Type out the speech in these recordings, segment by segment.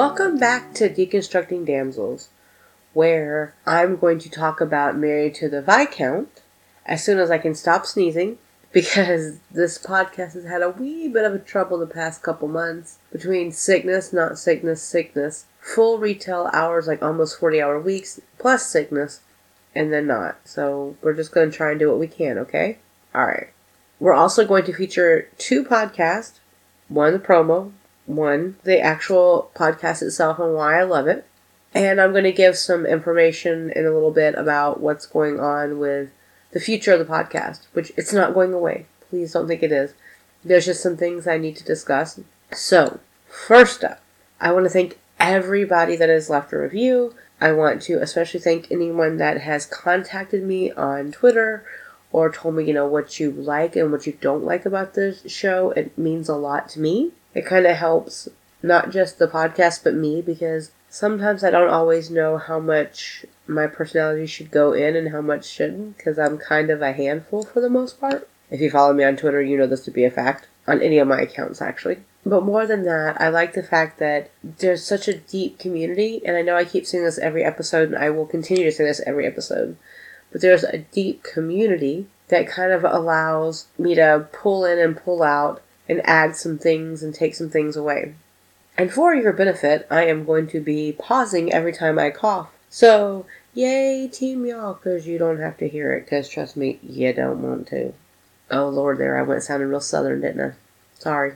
Welcome back to Deconstructing Damsels, where I'm going to talk about Married to the Viscount as soon as I can stop sneezing, because this podcast has had a wee bit of a trouble the past couple months between sickness, not sickness, sickness, full retail hours, like almost 40 hour weeks, plus sickness, and then not. So we're just going to try and do what we can, okay? Alright. We're also going to feature two podcasts one, the promo, one, the actual podcast itself and why I love it. And I'm going to give some information in a little bit about what's going on with the future of the podcast, which it's not going away. Please don't think it is. There's just some things I need to discuss. So, first up, I want to thank everybody that has left a review. I want to especially thank anyone that has contacted me on Twitter or told me, you know, what you like and what you don't like about the show. It means a lot to me. It kind of helps not just the podcast, but me because sometimes I don't always know how much my personality should go in and how much shouldn't because I'm kind of a handful for the most part. If you follow me on Twitter, you know this to be a fact. On any of my accounts, actually. But more than that, I like the fact that there's such a deep community, and I know I keep saying this every episode, and I will continue to say this every episode but there's a deep community that kind of allows me to pull in and pull out and add some things and take some things away. And for your benefit, I am going to be pausing every time I cough. So, yay, Team Y'all, because you don't have to hear it, because trust me, you don't want to. Oh, Lord, there I went sounding real southern, didn't I? Sorry.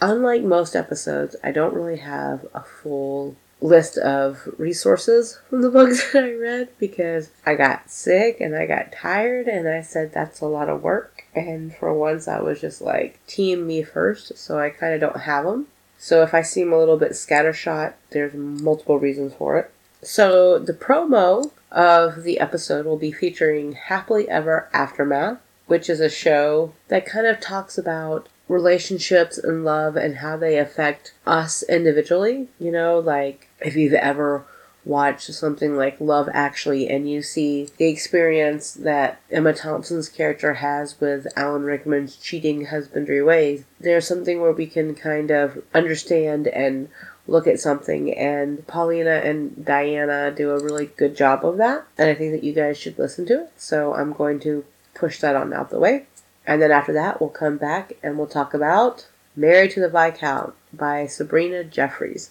Unlike most episodes, I don't really have a full list of resources from the books that I read because I got sick and I got tired and I said that's a lot of work. And for once, I was just like, team me first, so I kind of don't have them. So if I seem a little bit scattershot, there's multiple reasons for it. So the promo of the episode will be featuring Happily Ever Aftermath, which is a show that kind of talks about relationships and love and how they affect us individually. You know, like if you've ever watched something like Love Actually and you see the experience that Emma Thompson's character has with Alan Rickman's cheating husbandry ways, there's something where we can kind of understand and look at something and Paulina and Diana do a really good job of that and I think that you guys should listen to it. So I'm going to push that on out the way. And then after that, we'll come back and we'll talk about Married to the Viscount by Sabrina Jeffries.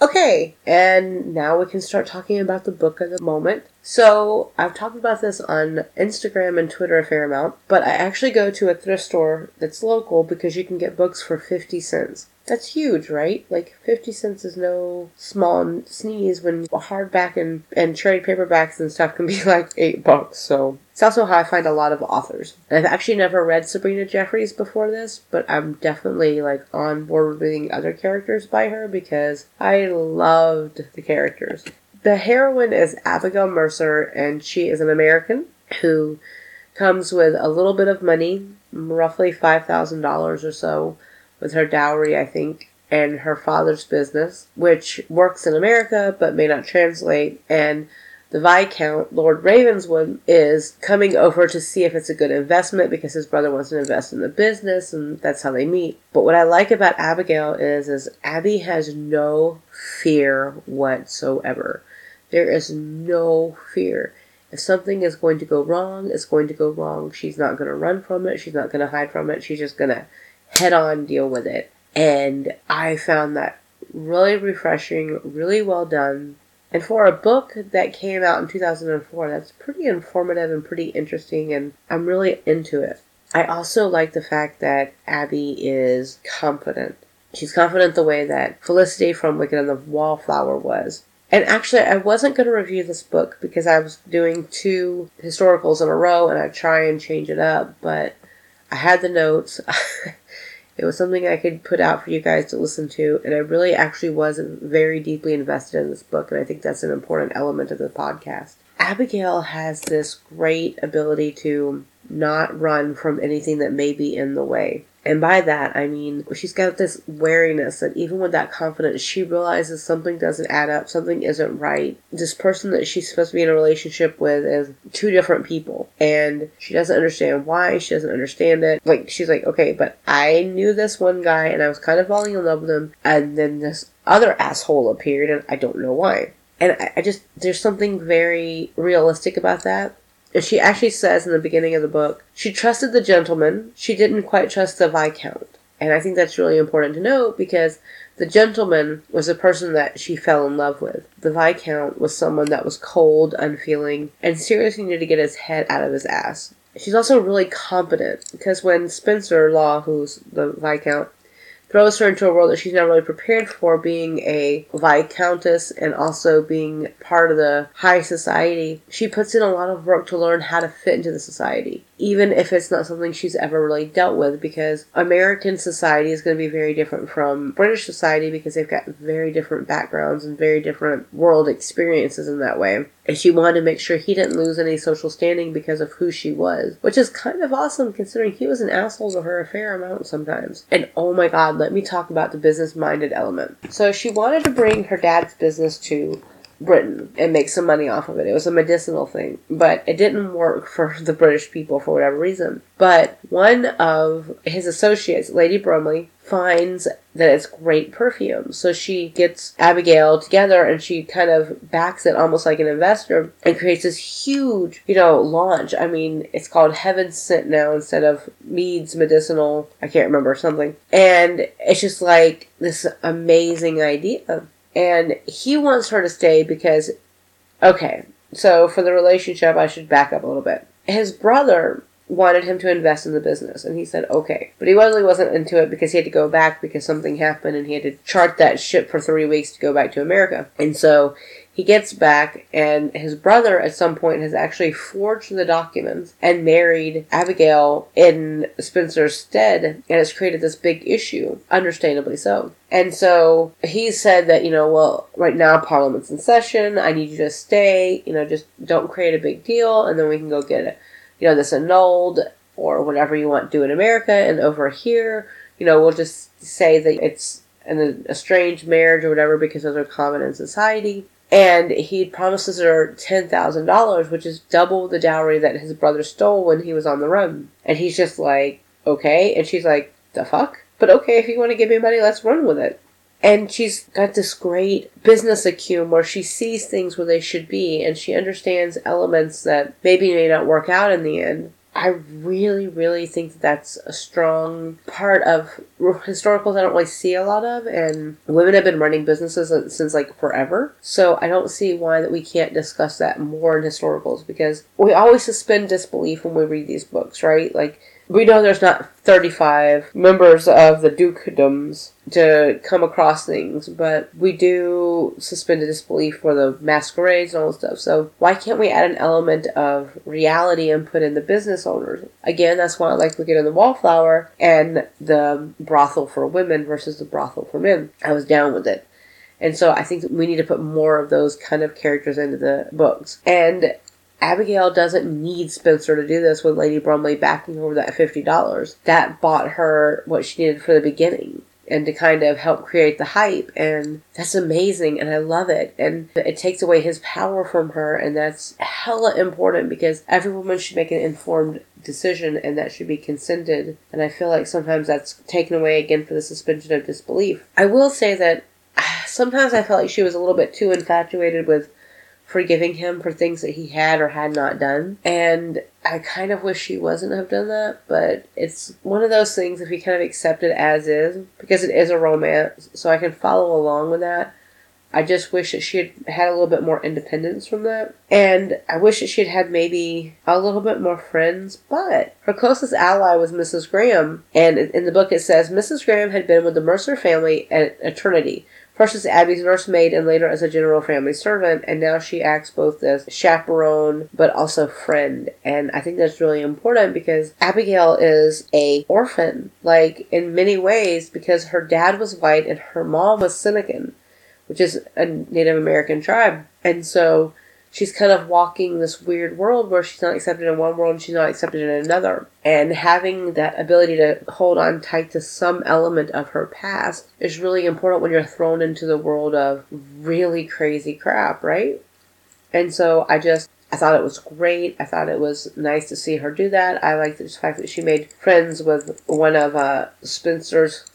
Okay, and now we can start talking about the book of the moment. So, I've talked about this on Instagram and Twitter a fair amount, but I actually go to a thrift store that's local because you can get books for 50 cents. That's huge, right? Like 50 cents is no small sneeze when hardback and, and trade paperbacks and stuff can be like 8 bucks. So it's also how I find a lot of authors. I've actually never read Sabrina Jeffries before this, but I'm definitely like on board with reading other characters by her because I loved the characters. The heroine is Abigail Mercer and she is an American who comes with a little bit of money, roughly $5,000 or so with her dowry, I think, and her father's business, which works in America but may not translate. And the Viscount, Lord Ravenswood, is coming over to see if it's a good investment because his brother wants to invest in the business, and that's how they meet. But what I like about Abigail is, is Abby has no fear whatsoever. There is no fear. If something is going to go wrong, it's going to go wrong. She's not going to run from it. She's not going to hide from it. She's just going to head on deal with it. And I found that really refreshing, really well done. And for a book that came out in 2004, that's pretty informative and pretty interesting, and I'm really into it. I also like the fact that Abby is confident. She's confident the way that Felicity from Wicked and the Wallflower was. And actually, I wasn't going to review this book because I was doing two historicals in a row and I try and change it up, but I had the notes. It was something I could put out for you guys to listen to, and I really actually was very deeply invested in this book, and I think that's an important element of the podcast. Abigail has this great ability to not run from anything that may be in the way. And by that, I mean, she's got this wariness that even with that confidence, she realizes something doesn't add up, something isn't right. This person that she's supposed to be in a relationship with is two different people. And she doesn't understand why, she doesn't understand it. Like, she's like, okay, but I knew this one guy and I was kind of falling in love with him, and then this other asshole appeared, and I don't know why. And I, just, there's something very realistic about that. She actually says in the beginning of the book, she trusted the gentleman, she didn't quite trust the Viscount. And I think that's really important to note because the gentleman was a person that she fell in love with. The Viscount was someone that was cold, unfeeling, and seriously needed to get his head out of his ass. She's also really competent because when Spencer Law, who's the Viscount, throws her into a world that she's not really prepared for, being a viscountess and also being part of the high society. She puts in a lot of work to learn how to fit into the society even if it's not something she's ever really dealt with because American society is going to be very different from British society because they've got very different backgrounds and very different world experiences in that way. And she wanted to make sure he didn't lose any social standing because of who she was, which is kind of awesome considering he was an asshole to her a fair amount sometimes. And oh my god, let me talk about the business minded element. So she wanted to bring her dad's business to Britain and make some money off of it. It was a medicinal thing, but it didn't work for the British people for whatever reason. But one of his associates, Lady Bromley, finds that it's great perfume. So she gets Abigail together and she kind of backs it almost like an investor and creates this huge, you know, launch. I mean, it's called Heaven Sent now instead of Mead's Medicinal, I can't remember something. And it's just like this amazing idea and he wants her to stay because, okay, so for the relationship, I should back up a little bit. His brother wanted him to invest in the business, and he said okay. But he really wasn't into it because he had to go back because something happened, and he had to chart that ship for three weeks to go back to America. And so he gets back, and his brother at some point has actually forged the documents and married Abigail in Spencer's stead, and it's created this big issue, understandably so. And so he said that, you know, well, right now Parliament's in session, I need you to stay, you know, just don't create a big deal, and then we can go get it, you know, this annulled or whatever you want to do in America, and over here, you know, we'll just say that it's an estranged marriage or whatever because those are common in society and he promises her $10,000, which is double the dowry that his brother stole when he was on the run. And he's just like, okay. And she's like, the fuck? But okay, if you want to give me money, let's run with it. And she's got this great business acumen where she sees things where they should be and she understands elements that maybe may not work out in the end. I really, really think that that's a strong part of historicals I don't really see a lot of, and women have been running businesses since like forever. So I don't see why that we can't discuss that more in historicals because we always suspend disbelief when we read these books, right? Like we know there's not 35 members of the dukedoms to come across things, but we do suspend disbelief for the masquerades and all this stuff. So why can't we add an element of reality and put in the business owners? Again, that's why I like looking at the Wallflower and the brothel for women versus the brothel for men. I was down with it. And so I think we need to put more of those kind of characters into the books. And Abigail doesn't need Spencer to do this with Lady Bromley backing over that $50. That bought her what she needed for the beginning and to kind of help create the hype and that's amazing and I love it and it takes away his power from her and that's hella important because every woman should make an informed decision and that should be consented and I feel like sometimes that's taken away again for the suspension of disbelief. I will say that sometimes I felt like she was a little bit too infatuated with forgiving him for things that he had or had not done. And I kind of wish he wasn't have done that, but it's one of those things if we kind of accept it as is, because it is a romance, so I can follow along with that. I just wish that she had had a little bit more independence from that. And I wish that she had had maybe a little bit more friends. But her closest ally was Mrs. Graham. And in the book it says Mrs. Graham had been with the Mercer family at eternity First as Abby's nursemaid and later as a general family servant, and now she acts both as chaperone but also friend. And I think that's really important because Abigail is a orphan, like in many ways, because her dad was white and her mom was Senecan, which is a Native American tribe. And so she's kind of walking this weird world where she's not accepted in one world and she's not accepted in another. And having that ability to hold on tight to some element of her past is really important when you're thrown into the world of really crazy crap, right? And so I just I thought it was great. I thought it was nice to see her do that. I liked the fact that she made friends with one of uh, Spencer's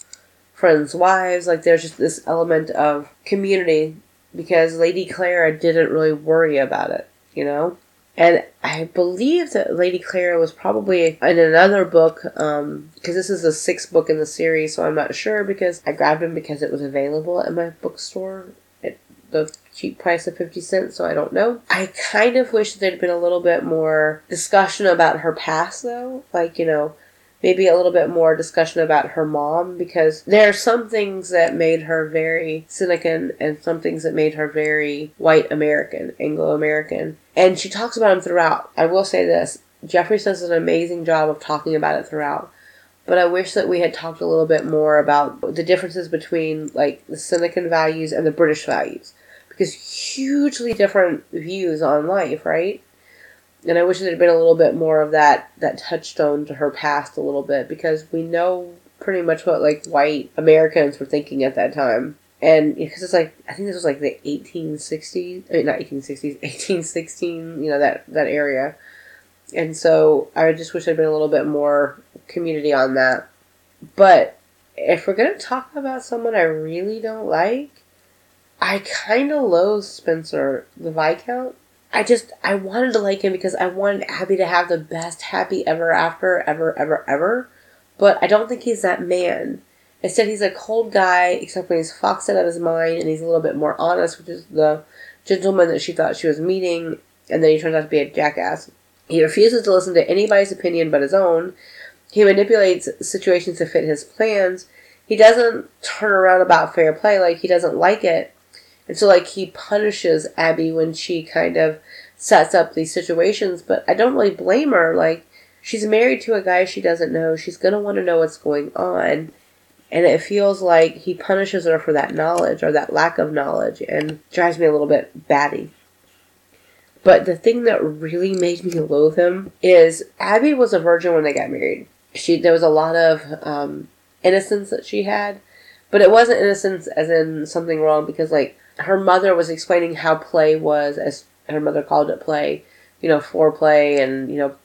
friends' wives. Like there's just this element of community because Lady Clara didn't really worry about it, you know? And I believe that Lady Clara was probably in another book, because um, this is the sixth book in the series, so I'm not sure because I grabbed them because it was available at my bookstore at the cheap price of 50 cents, so I don't know. I kind of wish there'd been a little bit more discussion about her past, though. Like, you know, maybe a little bit more discussion about her mom because there are some things that made her very Senecan and some things that made her very white American, Anglo American. And she talks about them throughout. I will say this Jeffrey does an amazing job of talking about it throughout. But I wish that we had talked a little bit more about the differences between like the Senecan values and the British values. Because hugely different views on life, right? And I wish there had been a little bit more of that that touchstone to her past a little bit because we know pretty much what like white Americans were thinking at that time. And because it's like I think this was like the 1860s, I mean not 1860s, 1816, you know that that area. And so I just wish there'd been a little bit more community on that. But if we're gonna talk about someone I really don't like, I kind of loathe Spencer the Viscount I just I wanted to like him because I wanted Abby to have the best happy ever after ever ever ever, but I don't think he's that man. Instead, he's a cold guy, except when he's foxed out of his mind and he's a little bit more honest, which is the gentleman that she thought she was meeting, and then he turns out to be a jackass. He refuses to listen to anybody's opinion but his own. He manipulates situations to fit his plans. He doesn't turn around about fair play, like he doesn't like it. And so, like, he punishes Abby when she kind of sets up these situations, but I don't really blame her. Like, she's married to a guy she doesn't know. She's going to want to know what's going on. And it feels like he punishes her for that knowledge or that lack of knowledge and drives me a little bit batty. But the thing that really made me loathe him is Abby was a virgin when they got married. She there was a lot of um, innocence that she had, but it wasn't innocence as in something wrong because like her mother was explaining how play was, as her mother called it play, you know, foreplay and, you know,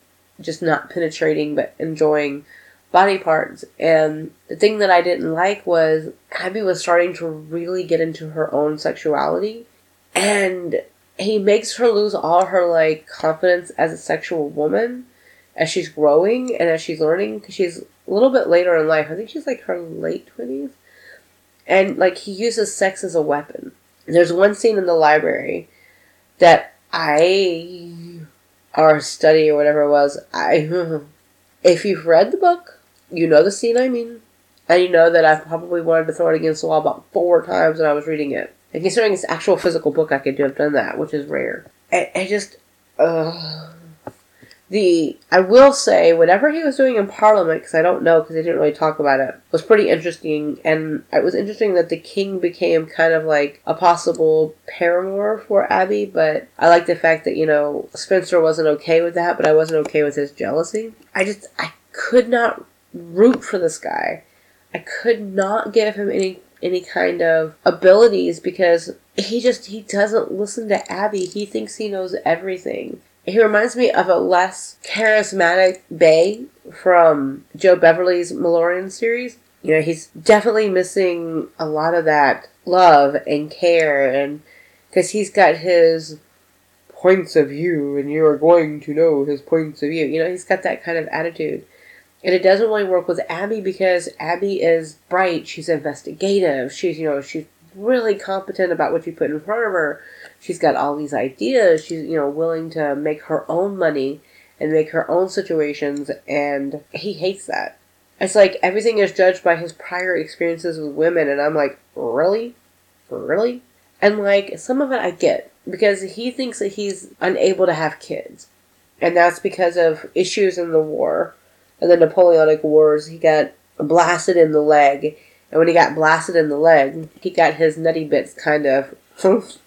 just not penetrating but enjoying body parts. And the thing that I didn't like was Abby was starting to really get into her own sexuality. And he makes her lose all her, like, confidence as a sexual woman as she's growing and as she's learning because she's a little bit later in life. I think she's like her late 20s. And, like, he uses sex as a weapon. There's one scene in the library that I, or study or whatever it was, I, if you've read the book, you know the scene I mean. And you know that I probably wanted to throw it against the wall about four times when I was reading it. And considering it's actual physical book, I could have done that, which is rare. I, I just, the I will say whatever he was doing in Parliament, because I don't know because they didn't really talk about it, was pretty interesting, and it was interesting that the king became kind of like a possible paramour for Abby. But I like the fact that you know Spencer wasn't okay with that, but I wasn't okay with his jealousy. I just I could not root for this guy. I could not give him any any kind of abilities because he just he doesn't listen to Abby. He thinks he knows everything. He reminds me of a less charismatic Bey from Jo Beverley's Malloren series. You know, he's definitely missing a lot of that love and care, and because he's got his points of view, and you are going to know his points of view. You know, he's got that kind of attitude. And it doesn't really work with Abby because Abby is bright, she's investigative, she's, you know, she's really competent about what you put in front of her she's got all these ideas. She's, you know, willing to make her own money and make her own situations, and he hates that. It's like everything is judged by his prior experiences with women, and I'm like, really? really? And like some of it I get because he thinks that he's unable to have kids. And that's because of issues in the war. and the Napoleonic Wars, he got blasted in the leg. And when he got blasted in the leg, he got his nutty bits kind of.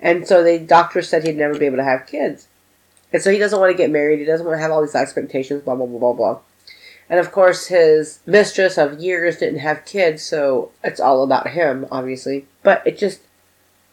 and so the doctor said he'd never be able to have kids. And so he doesn't want to get married. He doesn't want to have all these expectations, blah, blah, blah, blah, blah. And of course, his mistress of years didn't have kids, so it's all about him, obviously. But it just.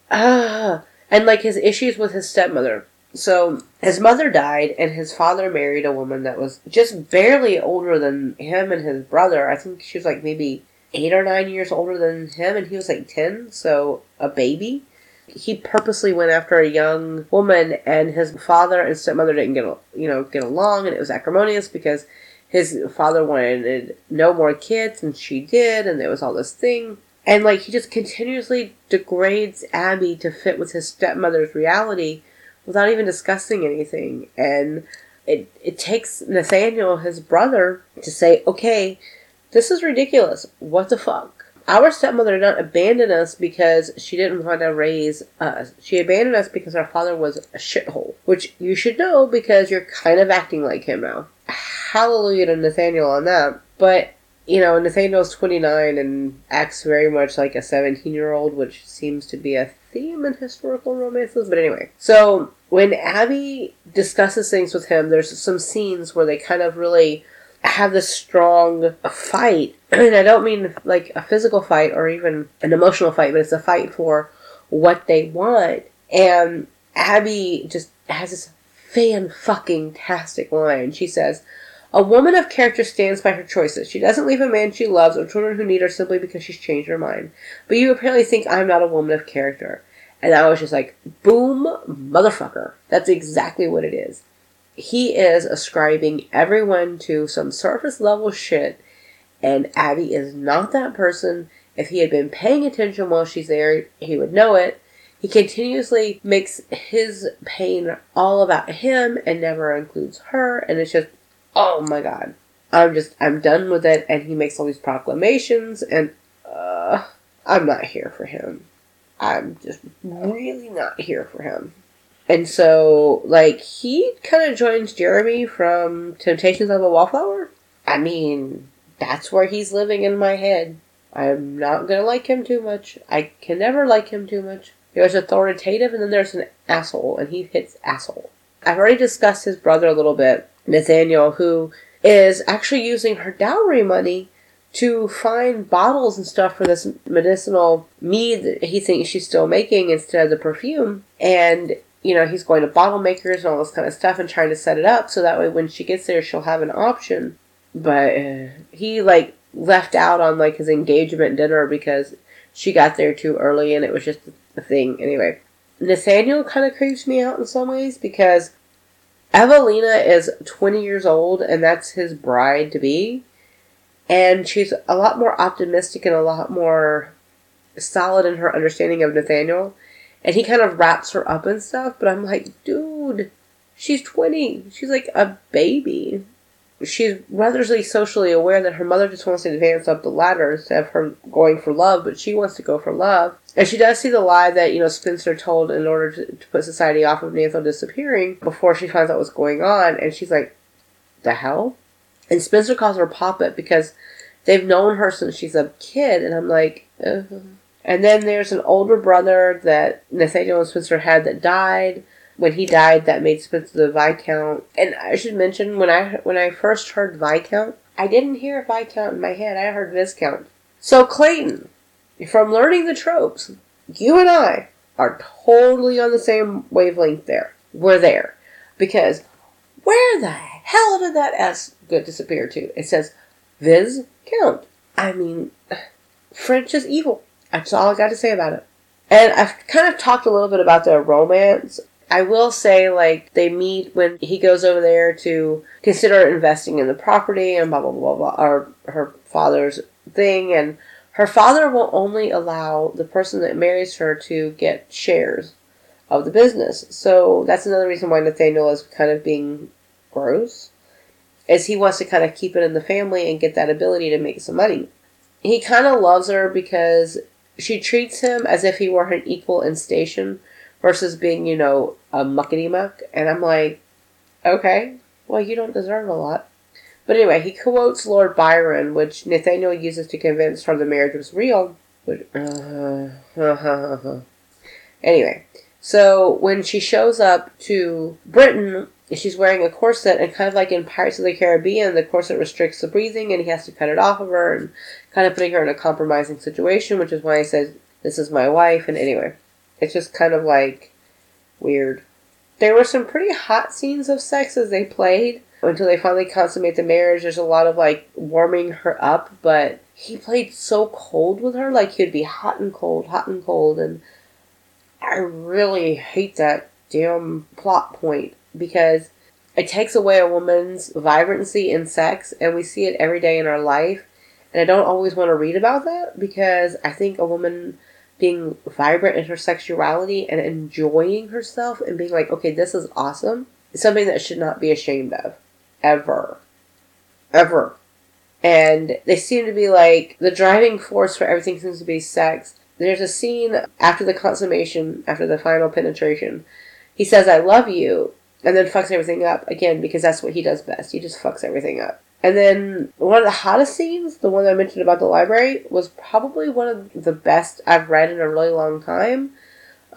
Ah. And like his issues with his stepmother. So his mother died, and his father married a woman that was just barely older than him and his brother. I think she was like maybe eight or nine years older than him, and he was like 10, so a baby. He purposely went after a young woman, and his father and stepmother didn't get you know get along, and it was acrimonious because his father wanted no more kids, and she did, and there was all this thing. And like he just continuously degrades Abby to fit with his stepmother's reality without even discussing anything. And it it takes Nathaniel, his brother, to say, Okay, this is ridiculous. What the fuck? Our stepmother did not abandon us because she didn't want to raise us. She abandoned us because our father was a shithole. Which you should know because you're kind of acting like him now. Hallelujah to Nathaniel on that. But you know, Nathaniel's 29 and acts very much like a 17 year old, which seems to be a theme in historical romances. But anyway, so when Abby discusses things with him, there's some scenes where they kind of really have this strong fight. And I don't mean like a physical fight or even an emotional fight, but it's a fight for what they want. And Abby just has this fan fucking tastic line. She says, a woman of character stands by her choices. She doesn't leave a man she loves or children who need her simply because she's changed her mind. But you apparently think I'm not a woman of character. And I was just like, boom, motherfucker. That's exactly what it is. He is ascribing everyone to some surface level shit, and Abby is not that person. If he had been paying attention while she's there, he would know it. He continuously makes his pain all about him and never includes her, and it's just oh my god. I'm just, I'm done with it. And he makes all these proclamations, and uh, I'm not here for him. I'm just really not here for him. And so, like, he kind of joins Jeremy from Temptations of a Wallflower. I mean, that's where he's living in my head. I'm not gonna like him too much. I can never like him too much. There's authoritative, and then there's an asshole, and he hits asshole. I've already discussed his brother a little bit, Nathaniel, who is actually using her dowry money to find bottles and stuff for this medicinal mead that he thinks she's still making instead of the perfume. And, you know, he's going to bottle makers and all this kind of stuff and trying to set it up so that way when she gets there, she'll have an option. But uh, he, like, left out on, like, his engagement dinner because she got there too early and it was just a thing. Anyway, Nathaniel kind of creeps me out in some ways because Evelina is 20 years old, and that's his bride to be. And she's a lot more optimistic and a lot more solid in her understanding of Nathaniel. And he kind of wraps her up and stuff, but I'm like, dude, she's 20. She's like a baby she's rather socially aware that her mother just wants to advance up the ladder instead of her going for love, but she wants to go for love. And she does see the lie that, you know, Spencer told in order to, to put society off of Nathan disappearing before she finds out what's going on. And she's like, the hell? And Spencer calls her Poppet because they've known her since she's a kid. And I'm like, and then there's an older brother that Nathaniel and Spencer had that died when he died, that made Spencer the Viscount. And I should mention when I when I first heard Viscount, I didn't hear Viscount in my head. I heard Viscount. So Clayton, from learning the tropes, you and I are totally on the same wavelength. There, we're there because where the hell did that S go disappear to? It says Viscount. I mean, French is evil. That's all I got to say about it. And I've kind of talked a little bit about the romance I will say, like, they meet when he goes over there to consider investing in the property and blah, blah, blah, blah, or her father's thing. And her father will only allow the person that marries her to get shares of the business. So that's another reason why Nathaniel is kind of being gross. Is he wants to kind of keep it in the family and get that ability to make some money. He kind of loves her because she treats him as if he were an equal in station versus being, you know, a muckety muck. And I'm like, okay, well, you don't deserve a lot. But anyway, he quotes Lord Byron, which Nathaniel uses to convince her the marriage was real. But, uh, anyway, so when she shows up to Britain, she's wearing a corset, and kind of like in Pirates of the Caribbean, the corset restricts the breathing, and he has to cut it off of her, and kind of putting her in a compromising situation, which is why he says, This is my wife. And anyway, it's just kind of like weird. There were some pretty hot scenes of sex as they played until they finally consummate the marriage. There's a lot of like warming her up, but he played so cold with her, like he'd be hot and cold, hot and cold, and I really hate that damn plot point because it takes away a woman's vibrancy in sex, and we see it every day in our life. And I don't always want to read about that because I think a woman being vibrant in her sexuality and enjoying herself and being like, okay, this is awesome, is something that should not be ashamed of. Ever. Ever. And they seem to be like the driving force for everything seems to be sex. There's a scene after the consummation, after the final penetration. He says, I love you, and then fucks everything up again because that's what he does best. He just fucks everything up. And then one of the hottest scenes, the one I mentioned about the library, was probably one of the best I've read in a really long time.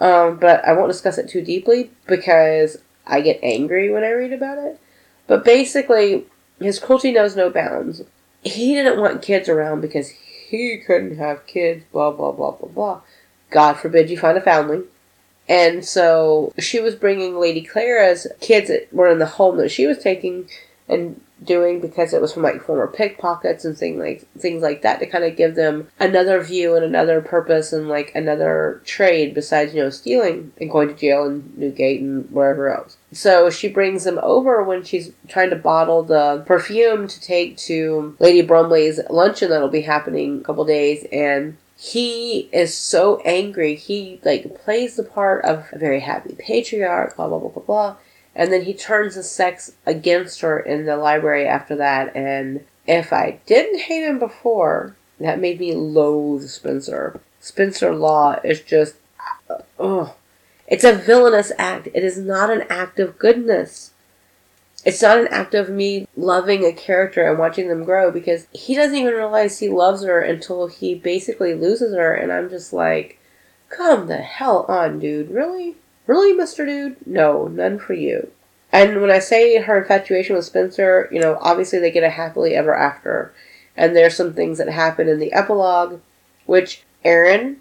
Um, but I won't discuss it too deeply because I get angry when I read about it. But basically, his cruelty knows no bounds. He didn't want kids around because he couldn't have kids, blah, blah, blah, blah, blah. God forbid you find a foundling. And so she was bringing Lady Clara's kids that were in the home that she was taking and doing because it was from like former pickpockets and things like things like that to kind of give them another view and another purpose and like another trade besides you know stealing and going to jail in Newgate and wherever else. So she brings them over when she's trying to bottle the perfume to take to Lady Bromley's luncheon that'll be happening a couple days and he is so angry. He like plays the part of a very happy patriarch, blah blah blah blah blah and then he turns the sex against her in the library after that. And if I didn't hate him before, that made me loathe Spencer. Spencer Law is just, oh, it's a villainous act. It is not an act of goodness. It's not an act of me loving a character and watching them grow because he doesn't even realize he loves her until he basically loses her. And I'm just like, come the hell on, dude. Really? Really, Mr. Dude? No, none for you. And when I say her infatuation with Spencer, you know, obviously they get a happily ever after. And there's some things that happen in the epilogue, which Aaron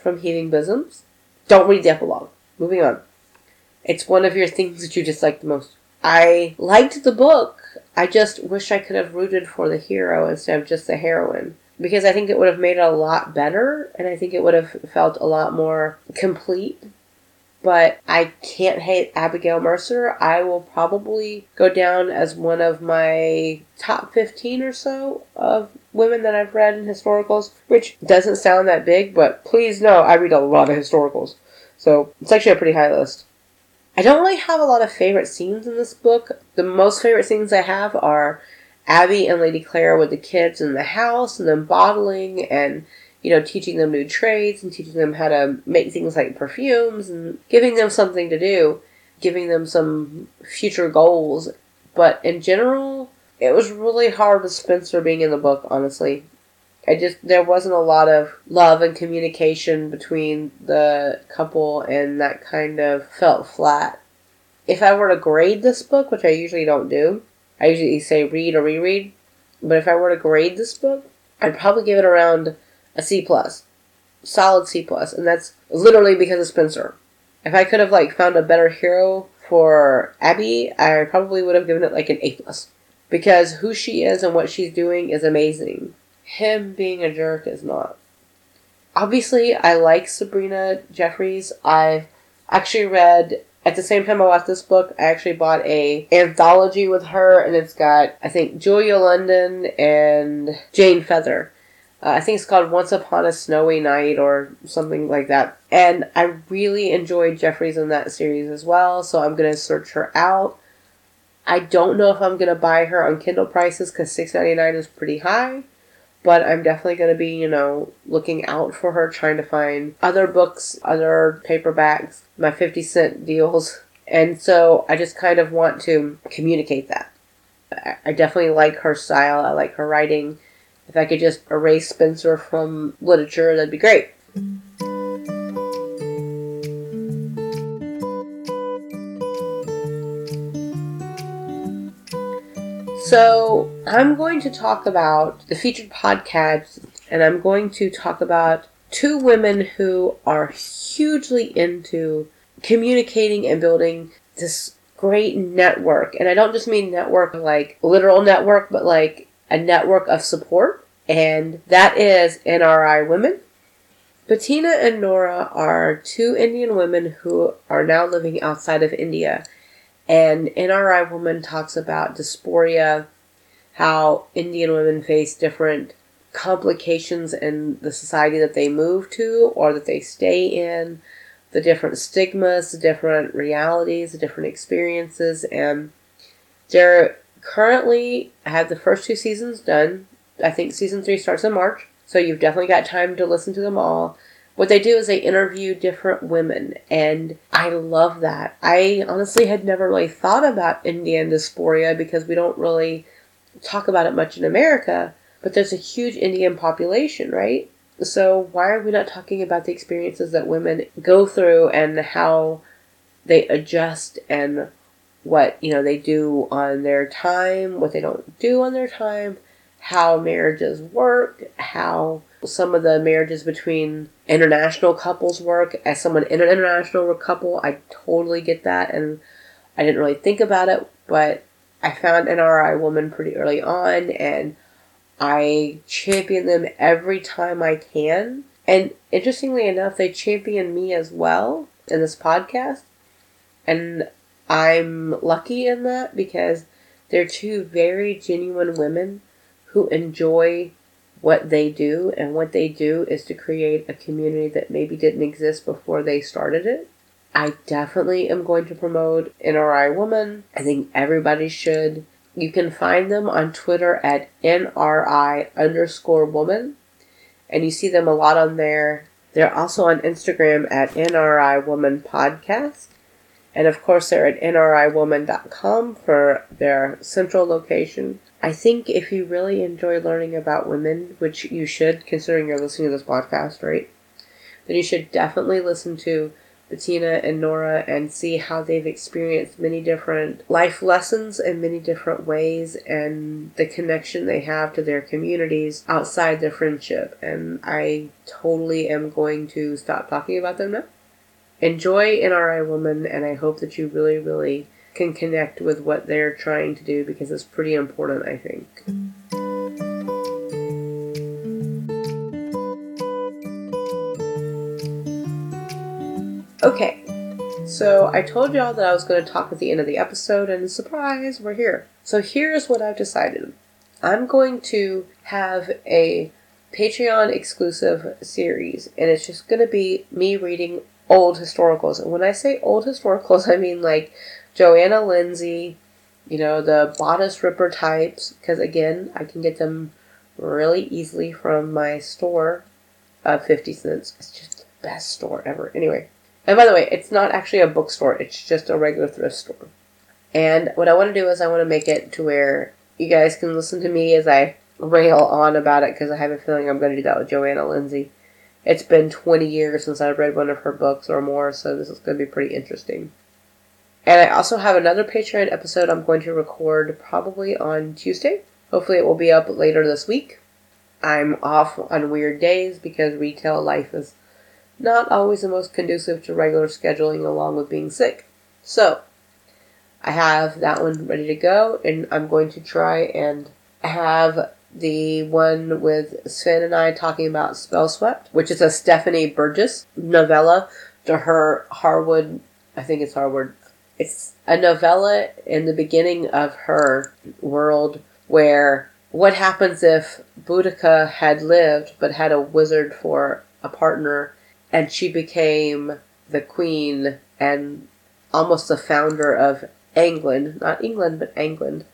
from Heaving Bosoms, don't read the epilogue. Moving on. It's one of your things that you dislike the most. I liked the book. I just wish I could have rooted for the hero instead of just the heroine. Because I think it would have made it a lot better, and I think it would have felt a lot more complete but I can't hate Abigail Mercer. I will probably go down as one of my top 15 or so of women that I've read in historicals, which doesn't sound that big, but please know I read a lot of historicals. So it's actually a pretty high list. I don't really have a lot of favorite scenes in this book. The most favorite scenes I have are Abby and Lady Clara with the kids in the house and them bottling and you know, teaching them new trades and teaching them how to make things like perfumes and giving them something to do, giving them some future goals. But in general, it was really hard with Spencer being in the book, honestly. I just, there wasn't a lot of love and communication between the couple, and that kind of felt flat. If I were to grade this book, which I usually don't do, I usually say read or reread, but if I were to grade this book, I'd probably give it around a C plus, solid C plus, and that's literally because of Spencer. If I could have like found a better hero for Abby, I probably would have given it like an A plus because who she is and what she's doing is amazing. Him being a jerk is not. Obviously, I like Sabrina Jeffries. I've actually read at the same time I watched this book, I actually bought a anthology with her, and it's got I think Julia London and Jane Feather. Uh, I think it's called Once Upon a Snowy Night or something like that. And I really enjoyed Jeffries in that series as well, so I'm to search her out. I don't know if I'm to buy her on Kindle prices because $6.99 is pretty high, but I'm definitely to be, you know, looking out for her, trying to find other books, other paperbacks, my 50 cent deals. And so I just kind of want to communicate that. I definitely like her style. I like her writing. If I could just erase Spencer from literature, that'd be great. So, I'm going to talk about the featured podcast, and I'm going to talk about two women who are hugely into communicating and building this great network. And I don't just mean network like literal network, but like a network of support. And that is NRI Women. Bettina and Nora are two Indian women who are now living outside of India. And NRI Woman talks about diaspora, how Indian women face different complications in the society that they move to or that they stay in, the different stigmas, the different realities, the different experiences, and they're currently I have the first two seasons done. I think season three starts in March, so you've definitely got time to listen to them all. What they do is they interview different women, and I love that. I honestly had never really thought about Indian diaspora because we don't really talk about it much in America, but there's a huge Indian population, right? So why are we not talking about the experiences that women go through and how they adjust and what, you know, they do on their time, what they don't do on their time, how marriages work, how some of the marriages between international couples work. As someone in an international couple, I totally get that and I didn't really think about it, but I found NRI woman pretty early on and I champion them every time I can. And interestingly enough, they champion me as well in this podcast. And I'm lucky in that because they're two very genuine women who enjoy what they do. And what they do is to create a community that maybe didn't exist before they started it. I definitely am going to promote NRI Woman. I think everybody should. You can find them on Twitter at NRI underscore woman. And you see them a lot on there. They're also on Instagram at NRI Woman Podcast. And of course, they're at nriwoman.com for their central location. I think if you really enjoy learning about women, which you should, considering you're listening to this podcast, right? Then you should definitely listen to Bettina and Nora and see how they've experienced many different life lessons in many different ways and the connection they have to their communities outside their friendship. And I totally am going to stop talking about them now. Enjoy NRI Woman, and I hope that you really, really can connect with what they're trying to do because it's pretty important, I think. Okay, so I told y'all that I was going to talk at the end of the episode, and surprise, we're here. So here's what I've decided I'm going to have a Patreon exclusive series, and it's just going to be me reading old historicals. And when I say old historicals, I mean like Joanna Lindsey, you know, the bodice ripper types, because again, I can get them really easily from my store of 50 cents. It's just the best store ever. Anyway, and by the way, it's not actually a bookstore, it's just a regular thrift store. And what I want to do is I want to make it to where you guys can listen to me as I rail on about it because I have a feeling I'm going to do that with Joanna Lindsey. It's been 20 years since I've read one of her books or more, so this is going to be pretty interesting. And I also have another Patreon episode I'm going to record probably on Tuesday. Hopefully, it will be up later this week. I'm off on weird days because retail life is not always the most conducive to regular scheduling along with being sick. So, I have that one ready to go, and I'm going to try and have the one with Sven and I talking about Spellswept, which is a Stephanie Burgis novella to her Harwood, I think it's Harwood. It's a novella in the beginning of her world where what happens if Boudica had lived but had a wizard for a partner and she became the queen and almost the founder of England, not England, but England.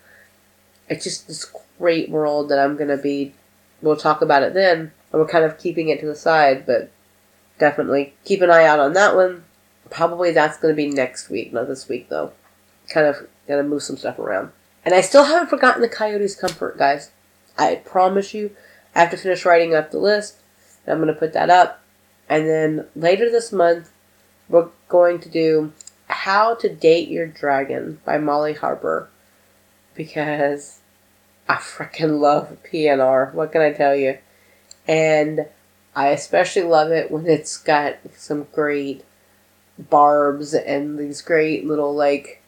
It's just this great world that I'm going to be we'll talk about it then. And we're kind of keeping it to the side, but definitely keep an eye out on that one. Probably that's going to be next week, not this week though. Kind of going to move some stuff around. And I still haven't forgotten the Coyote's Comfort, guys. I promise you, I have to finish writing up the list. And I'm going to put that up. And then later this month, we're going to do How to Date Your Dragon by Molly Harper. Because I freaking love PNR. What can I tell you? And I especially love it when it's got some great barbs and these great little like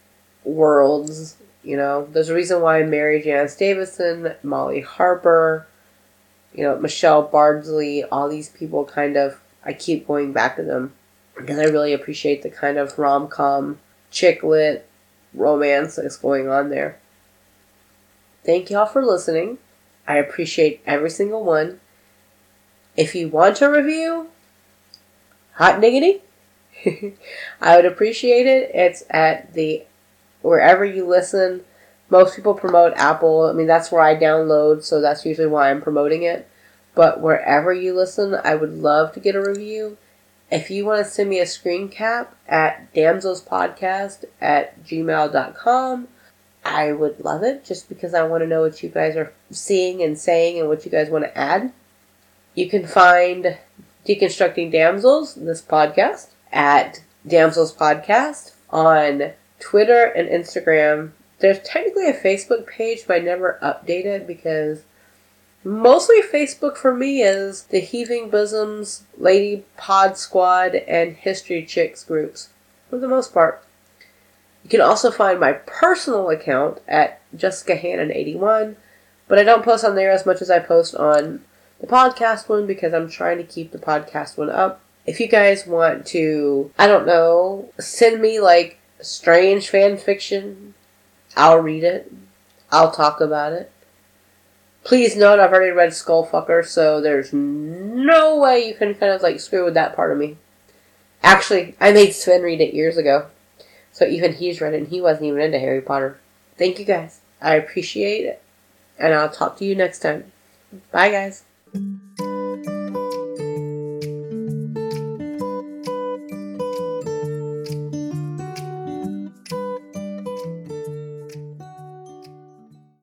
worlds. You know, there's a reason why Mary Janice Davidson, Molly Harper, you know, Michele Bardsley, all these people kind of I keep going back to them because I really appreciate the kind of rom com, chick lit romance that's going on there. Thank y'all for listening. I appreciate every single one. If you want a review, hot diggity, I would appreciate it. It's at the wherever you listen. Most people promote Apple. I mean, that's where I download, so that's usually why I'm promoting it. But wherever you listen, I would love to get a review. If you want to send me a screen cap at damselspodcast at gmail.com, I would love it just because I want to know what you guys are seeing and saying and what you guys want to add. You can find Deconstructing Damsels, this podcast, at Damsels Podcast on Twitter and Instagram. There's technically a Facebook page, but I never update it because mostly Facebook for me is the Heaving Bosoms, Lady Pod Squad, and History Chicks groups for the most part. You can also find my personal account at Jessica Hannon81, but I don't post on there as much as I post on the podcast one because I'm trying to keep the podcast one up. If you guys want to, I don't know, send me like strange fan fiction, I'll read it. I'll talk about it. Please note I've already read Skullfucker, so there's no way you can kind of like screw with that part of me. Actually, I made Sven read it years ago. So even he's read it and he wasn't even into Harry Potter. Thank you guys. I appreciate it. And I'll talk to you next time. Bye guys.